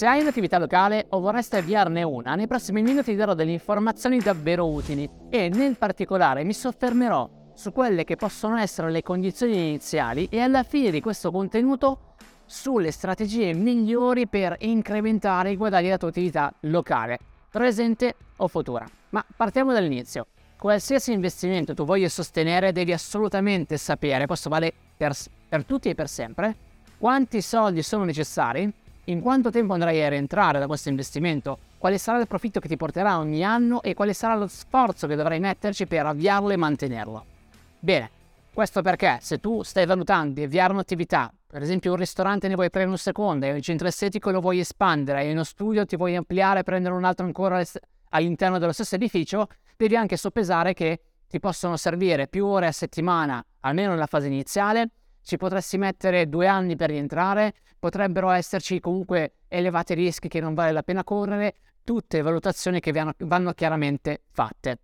Se hai un'attività locale o vorresti avviarne una, nei prossimi minuti ti darò delle informazioni davvero utili e nel particolare mi soffermerò su quelle che possono essere le condizioni iniziali e alla fine di questo contenuto sulle strategie migliori per incrementare i guadagni della tua attività locale, presente o futura. Ma partiamo dall'inizio. Qualsiasi investimento tu voglia sostenere devi assolutamente sapere, questo vale per, per tutti e per sempre, quanti soldi sono necessari, in quanto tempo andrai a rientrare da questo investimento, quale sarà il profitto che ti porterà ogni anno e quale sarà lo sforzo che dovrai metterci per avviarlo e mantenerlo. Bene, questo perché se tu stai valutando di avviare un'attività, per esempio un ristorante ne vuoi prendere un secondo, hai un centro estetico lo vuoi espandere, hai uno studio ti vuoi ampliare, prendere un altro ancora all'interno dello stesso edificio, devi anche soppesare che ti possono servire più ore a settimana, almeno nella fase iniziale, ci potresti mettere due anni per rientrare, potrebbero esserci comunque elevati rischi che non vale la pena correre, tutte valutazioni che vanno, chiaramente fatte.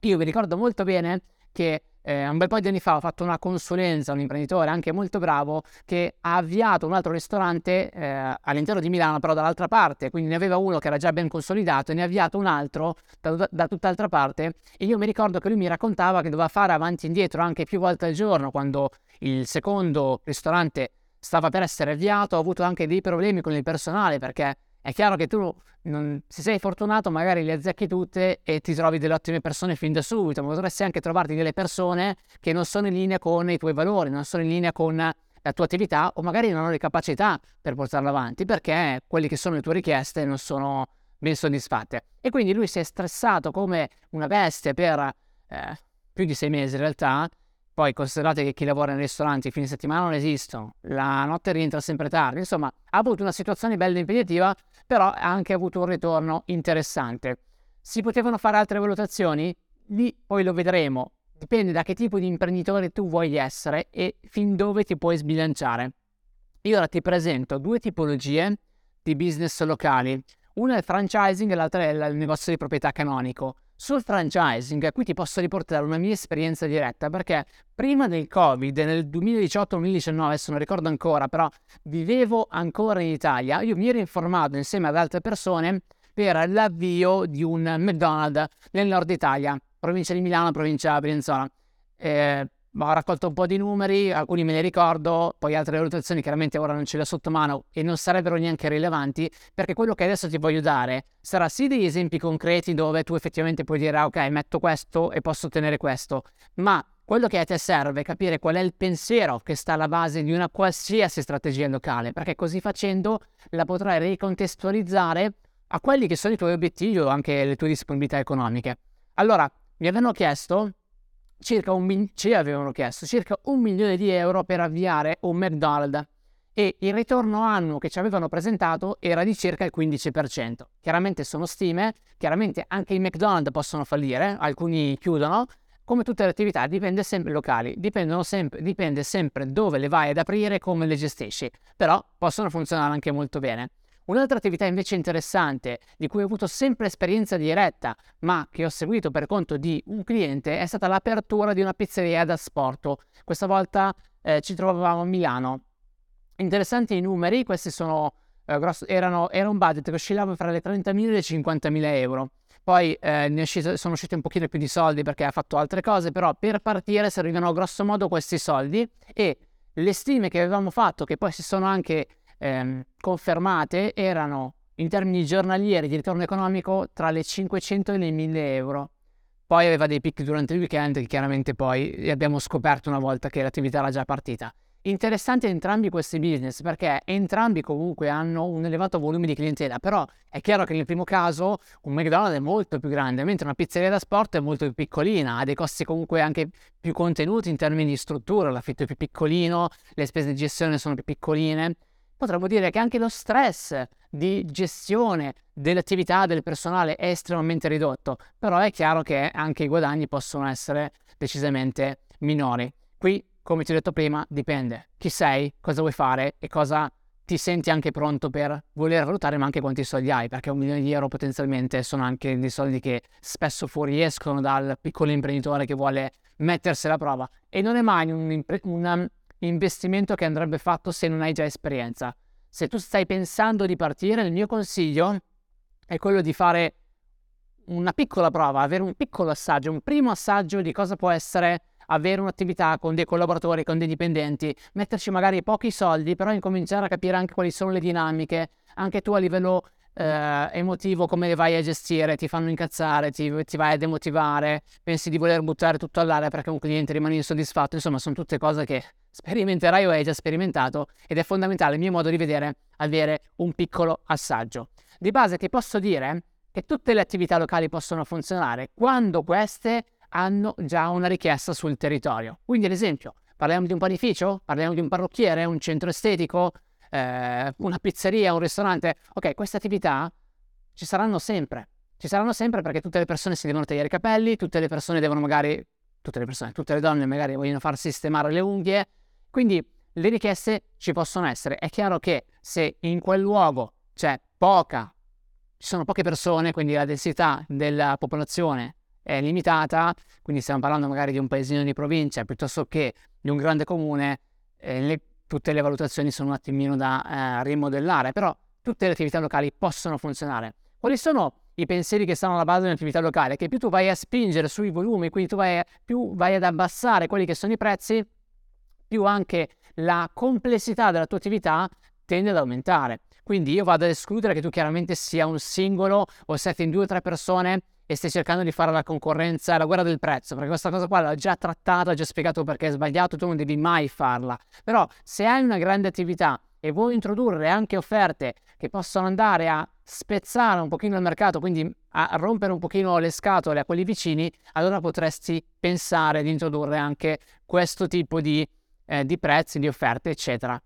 Io vi ricordo molto bene che eh, un bel po' di anni fa ho fatto una consulenza a un imprenditore anche molto bravo che ha avviato un altro ristorante eh, all'interno di Milano, però dall'altra parte, quindi ne aveva uno che era già ben consolidato e ne ha avviato un altro da, da tutt'altra parte. E io mi ricordo che lui mi raccontava che doveva fare avanti e indietro anche più volte al giorno quando il secondo ristorante stava per essere avviato, ha avuto anche dei problemi con il personale perché è chiaro che tu, non, se sei fortunato, magari le azzecchi tutte e ti trovi delle ottime persone fin da subito, ma potresti anche trovarti delle persone che non sono in linea con i tuoi valori, non sono in linea con la tua attività o magari non hanno le capacità per portarla avanti perché quelle che sono le tue richieste non sono ben soddisfatte. E quindi lui si è stressato come una bestia per eh, più di sei mesi in realtà poi considerate che chi lavora in ristoranti i fine settimana non esistono, la notte rientra sempre tardi, insomma ha avuto una situazione bella impegnativa, però ha anche avuto un ritorno interessante. Si potevano fare altre valutazioni? Lì poi lo vedremo, dipende da che tipo di imprenditore tu vuoi essere e fin dove ti puoi sbilanciare. Io ora ti presento due tipologie di business locali, una è il franchising e l'altra è il negozio di proprietà canonico. Sul franchising, qui ti posso riportare una mia esperienza diretta perché prima del Covid, nel 2018-2019, adesso non ricordo ancora, però vivevo ancora in Italia, io mi ero informato insieme ad altre persone per l'avvio di un McDonald's nel nord Italia, provincia di Milano, provincia Brianzola. Eh, ho raccolto un po' di numeri, alcuni me ne ricordo, poi altre valutazioni chiaramente ora non ce le ho sotto mano e non sarebbero neanche rilevanti, perché quello che adesso ti voglio dare sarà sì degli esempi concreti dove tu effettivamente puoi dire, ah, ok, metto questo e posso ottenere questo, ma quello che a te serve è capire qual è il pensiero che sta alla base di una qualsiasi strategia locale, perché così facendo la potrai ricontestualizzare a quelli che sono i tuoi obiettivi o anche le tue disponibilità economiche. Allora, mi avevano chiesto circa un, ci avevano chiesto circa un milione di euro per avviare un McDonald's e il ritorno annuo che ci avevano presentato era di circa il 15%. Chiaramente sono stime, chiaramente anche i McDonald's possono fallire, alcuni chiudono, come tutte le attività dipende sempre locali, sempre, dipende sempre dove le vai ad aprire e come le gestisci, però possono funzionare anche molto bene. Un'altra attività invece interessante, di cui ho avuto sempre esperienza diretta, ma che ho seguito per conto di un cliente, è stata l'apertura di una pizzeria da sport. Questa volta eh, ci trovavamo a Milano. Interessanti i numeri, questi sono, eh, grosso, erano, era un budget che oscillava fra le 30.000 e le 50.000 euro. Poi eh, ne uscito, sono usciti un pochino più di soldi perché ha fatto altre cose, però per partire servivano grosso modo questi soldi e le stime che avevamo fatto, che poi si sono anche ehm, confermate erano in termini giornalieri di ritorno economico tra le 500 e le 1000 euro. Poi aveva dei picchi durante il weekend che chiaramente poi abbiamo scoperto una volta che l'attività era già partita. Interessanti entrambi questi business perché entrambi comunque hanno un elevato volume di clientela, però è chiaro che nel primo caso un McDonald's è molto più grande, mentre una pizzeria da sport è molto più piccolina, ha dei costi comunque anche più contenuti in termini di struttura, l'affitto è più piccolino, le spese di gestione sono più piccoline potremmo dire che anche lo stress di gestione dell'attività del personale è estremamente ridotto, però è chiaro che anche i guadagni possono essere decisamente minori. Qui, come ti ho detto prima, dipende chi sei, cosa vuoi fare e cosa ti senti anche pronto per voler valutare, ma anche quanti soldi hai, perché un milione di euro potenzialmente sono anche dei soldi che spesso fuoriescono dal piccolo imprenditore che vuole mettersi alla prova e non è mai un, impre- investimento che andrebbe fatto se non hai già esperienza. se tu stai pensando di partire, il mio consiglio è quello di fare una piccola prova, avere un piccolo assaggio, un primo assaggio di cosa può essere avere un'attività con dei collaboratori, con dei dipendenti, metterci magari pochi soldi, però incominciare a capire anche quali sono le dinamiche, anche tu a livello eh, emotivo come le vai a gestire, ti fanno incazzare, ti, ti, vai a demotivare, pensi di voler buttare tutto all'aria perché un cliente rimane insoddisfatto, insomma sono tutte cose che sperimenterai o hai già sperimentato ed è fondamentale il mio modo di vedere avere un piccolo assaggio. Di base ti posso dire che tutte le attività locali possono funzionare quando queste hanno già una richiesta sul territorio. Quindi ad esempio parliamo di un panificio, parliamo di un parrucchiere, un centro estetico, eh, una pizzeria, un ristorante, ok, queste attività ci saranno sempre. Ci saranno sempre perché tutte le persone si devono tagliare i capelli, tutte le persone devono magari, tutte le persone, tutte le donne magari vogliono far sistemare le unghie, quindi le richieste ci possono essere. È chiaro che se in quel luogo c'è poca, ci sono poche persone, quindi la densità della popolazione è limitata, quindi stiamo parlando magari di un paesino di provincia piuttosto che di un grande comune, eh, le tutte le valutazioni sono un attimino da eh, rimodellare, però tutte le attività locali possono funzionare. Quali sono i pensieri che stanno alla base dell'attività locale? Che più tu vai a spingere sui volumi, quindi tu vai, più vai ad abbassare quelli che sono i prezzi, più anche la complessità della tua attività tende ad aumentare. Quindi io vado ad escludere che tu chiaramente sia un singolo o siete in due o tre persone e stai cercando di fare la concorrenza, la guerra del prezzo, perché questa cosa qua l'ho già trattata, ho già spiegato perché è sbagliato, tu non devi mai farla. Però se hai una grande attività e vuoi introdurre anche offerte che possono andare a spezzare un pochino il mercato, quindi a rompere un pochino le scatole a quelli vicini, allora potresti pensare di introdurre anche questo tipo di, eh, di prezzi, di offerte, eccetera.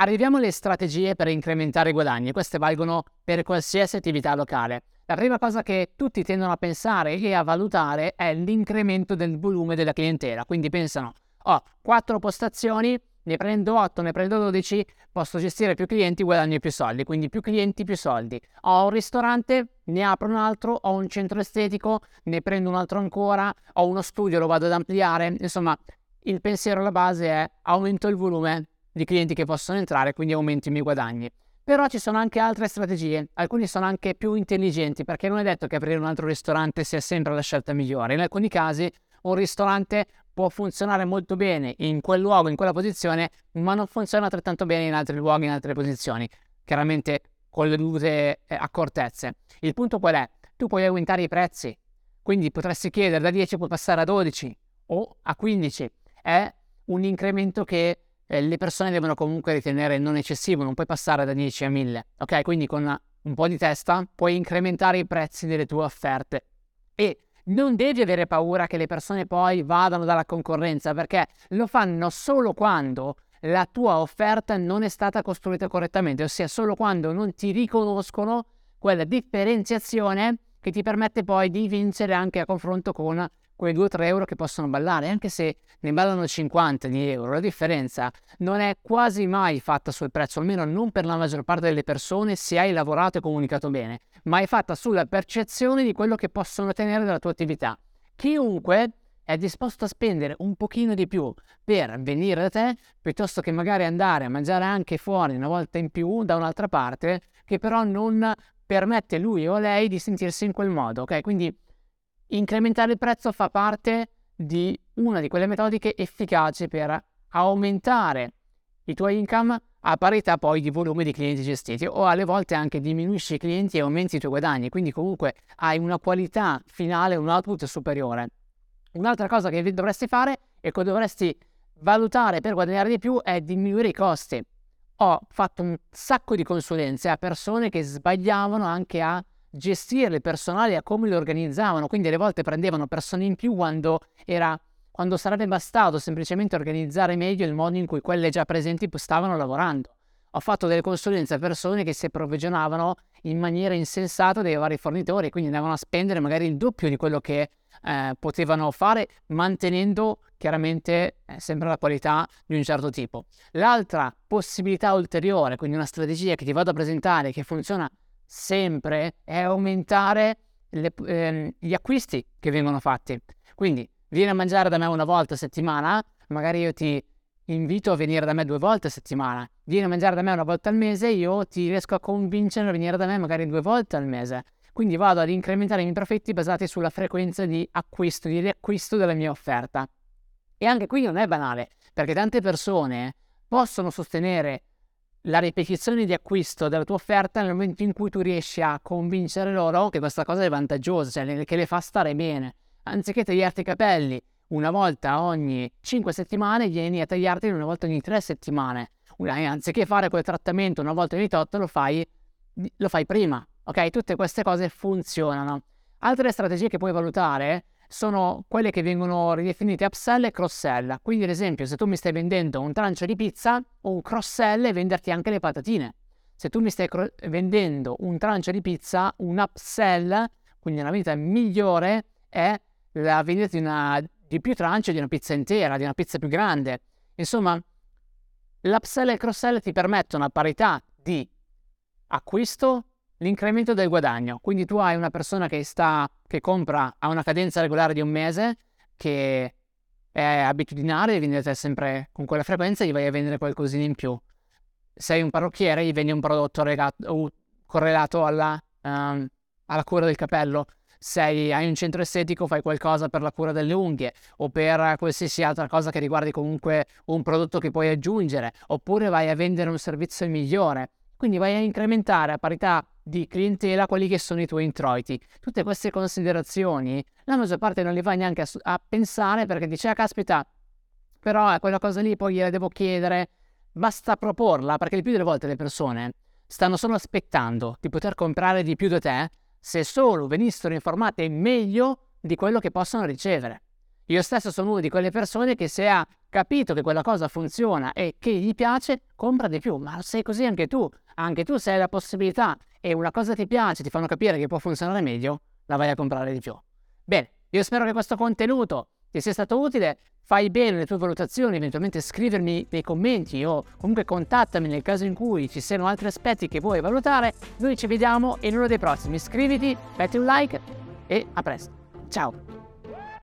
Arriviamo alle strategie per incrementare i guadagni, queste valgono per qualsiasi attività locale. La prima cosa che tutti tendono a pensare e a valutare è l'incremento del volume della clientela. Quindi pensano, ho oh, 4 postazioni, ne prendo 8, ne prendo 12, posso gestire più clienti, guadagno più soldi. Quindi più clienti, più soldi. Ho un ristorante, ne apro un altro, ho un centro estetico, ne prendo un altro ancora, ho uno studio, lo vado ad ampliare. Insomma, il pensiero alla base è aumento il volume di clienti che possono entrare, quindi aumento i miei guadagni. Però ci sono anche altre strategie, alcuni sono anche più intelligenti perché non è detto che aprire un altro ristorante sia sempre la scelta migliore. In alcuni casi un ristorante può funzionare molto bene in quel luogo, in quella posizione, ma non funziona altrettanto bene in altri luoghi, in altre posizioni. Chiaramente con le dovute eh, accortezze. Il punto qual è? Tu puoi aumentare i prezzi, quindi potresti chiedere da 10 puoi passare a 12 o a 15. È un incremento che eh, le persone devono comunque ritenere non eccessivo, non puoi passare da 10 a 1000, ok? Quindi con un po' di testa puoi incrementare i prezzi delle tue offerte e non devi avere paura che le persone poi vadano dalla concorrenza perché lo fanno solo quando la tua offerta non è stata costruita correttamente, ossia solo quando non ti riconoscono quella differenziazione che ti permette poi di vincere anche a confronto con quei 2-3 euro che possono ballare, anche se ne ballano 50 di euro, la differenza non è quasi mai fatta sul prezzo, almeno non per la maggior parte delle persone se hai lavorato e comunicato bene, ma è fatta sulla percezione di quello che possono ottenere dalla tua attività. Chiunque è disposto a spendere un pochino di più per venire da te, piuttosto che magari andare a mangiare anche fuori una volta in più da un'altra parte, che però non permette lui o lei di sentirsi in quel modo, ok? Quindi incrementare il prezzo fa parte di una di quelle metodiche efficaci per aumentare i tuoi income a parità poi di volume di clienti gestiti o alle volte anche diminuisci i clienti e aumenti i tuoi guadagni, quindi comunque hai una qualità finale, un output superiore. Un'altra cosa che dovresti fare e che dovresti valutare per guadagnare di più è diminuire i costi. Ho fatto un sacco di consulenze a persone che sbagliavano anche a gestire il personale a come lo organizzavano, quindi alle volte prendevano persone in più quando, era, quando sarebbe bastato semplicemente organizzare meglio il modo in cui quelle già presenti stavano lavorando. Ho fatto delle consulenze a persone che si approvvigionavano in maniera insensata dei vari fornitori, quindi andavano a spendere magari il doppio di quello che eh, potevano fare, mantenendo chiaramente eh, sempre la qualità di un certo tipo. L'altra possibilità ulteriore, quindi una strategia che ti vado a presentare che funziona sempre è aumentare le, ehm, gli acquisti che vengono fatti. Quindi vieni a mangiare da me una volta a settimana, magari io ti invito a venire da me due volte a settimana. Vieni a mangiare da me una volta al mese, io ti riesco a convincere a venire da me magari due volte al mese. Quindi vado ad incrementare i miei profitti basati sulla frequenza di acquisto, di riacquisto della mia offerta. E anche qui non è banale, perché tante persone possono sostenere la ripetizione di acquisto della tua offerta nel momento in cui tu riesci a convincere loro che questa cosa è vantaggiosa, cioè che le fa stare bene. Anziché tagliarti i capelli una volta ogni 5 settimane, vieni a tagliarteli una volta ogni 3 settimane. Anziché fare quel trattamento una volta ogni 8, lo fai, lo fai prima. Ok? Tutte queste cose funzionano. Altre strategie che puoi valutare sono quelle che vengono ridefinite upsell e cross-sell. Quindi, ad esempio, se tu mi stai vendendo un trancio di pizza, un cross-sell è venderti anche le patatine. Se tu mi stai cro- vendendo un trancio di pizza, un upsell, quindi una vendita migliore, è la vendita di, una, di più tranci, di una pizza intera, di una pizza più grande. Insomma, l'upsell e il cross-sell ti permettono a parità di acquisto l'incremento del guadagno. Quindi tu hai una persona che, sta, che compra a una cadenza regolare di un mese, che è abitudinaria, vendete sempre con quella frequenza, gli vai a vendere qualcosina in più. Sei un parrucchiere, gli vendi un prodotto regato, correlato alla, um, alla cura del capello. Se hai un centro estetico, fai qualcosa per la cura delle unghie o per qualsiasi altra cosa che riguardi comunque un prodotto che puoi aggiungere, oppure vai a vendere un servizio migliore. Quindi vai a incrementare a parità di clientela quelli che sono i tuoi introiti. Tutte queste considerazioni la maggior parte non li fa neanche a, a pensare perché dice, ah caspita, però quella cosa lì poi gliela devo chiedere, basta proporla perché il più delle volte le persone stanno solo aspettando di poter comprare di più da te se solo venissero informate meglio di quello che possono ricevere. Io stesso sono una di quelle persone che se ha capito che quella cosa funziona e che gli piace, compra di più. Ma sei così anche tu. Anche tu se hai la possibilità e una cosa ti piace, ti fanno capire che può funzionare meglio, la vai a comprare di più. Bene, io spero che questo contenuto ti sia stato utile. Fai bene le tue valutazioni, eventualmente scrivermi nei commenti o comunque contattami nel caso in cui ci siano altri aspetti che vuoi valutare. Noi ci vediamo in uno dei prossimi. Iscriviti, metti un like e a presto. Ciao!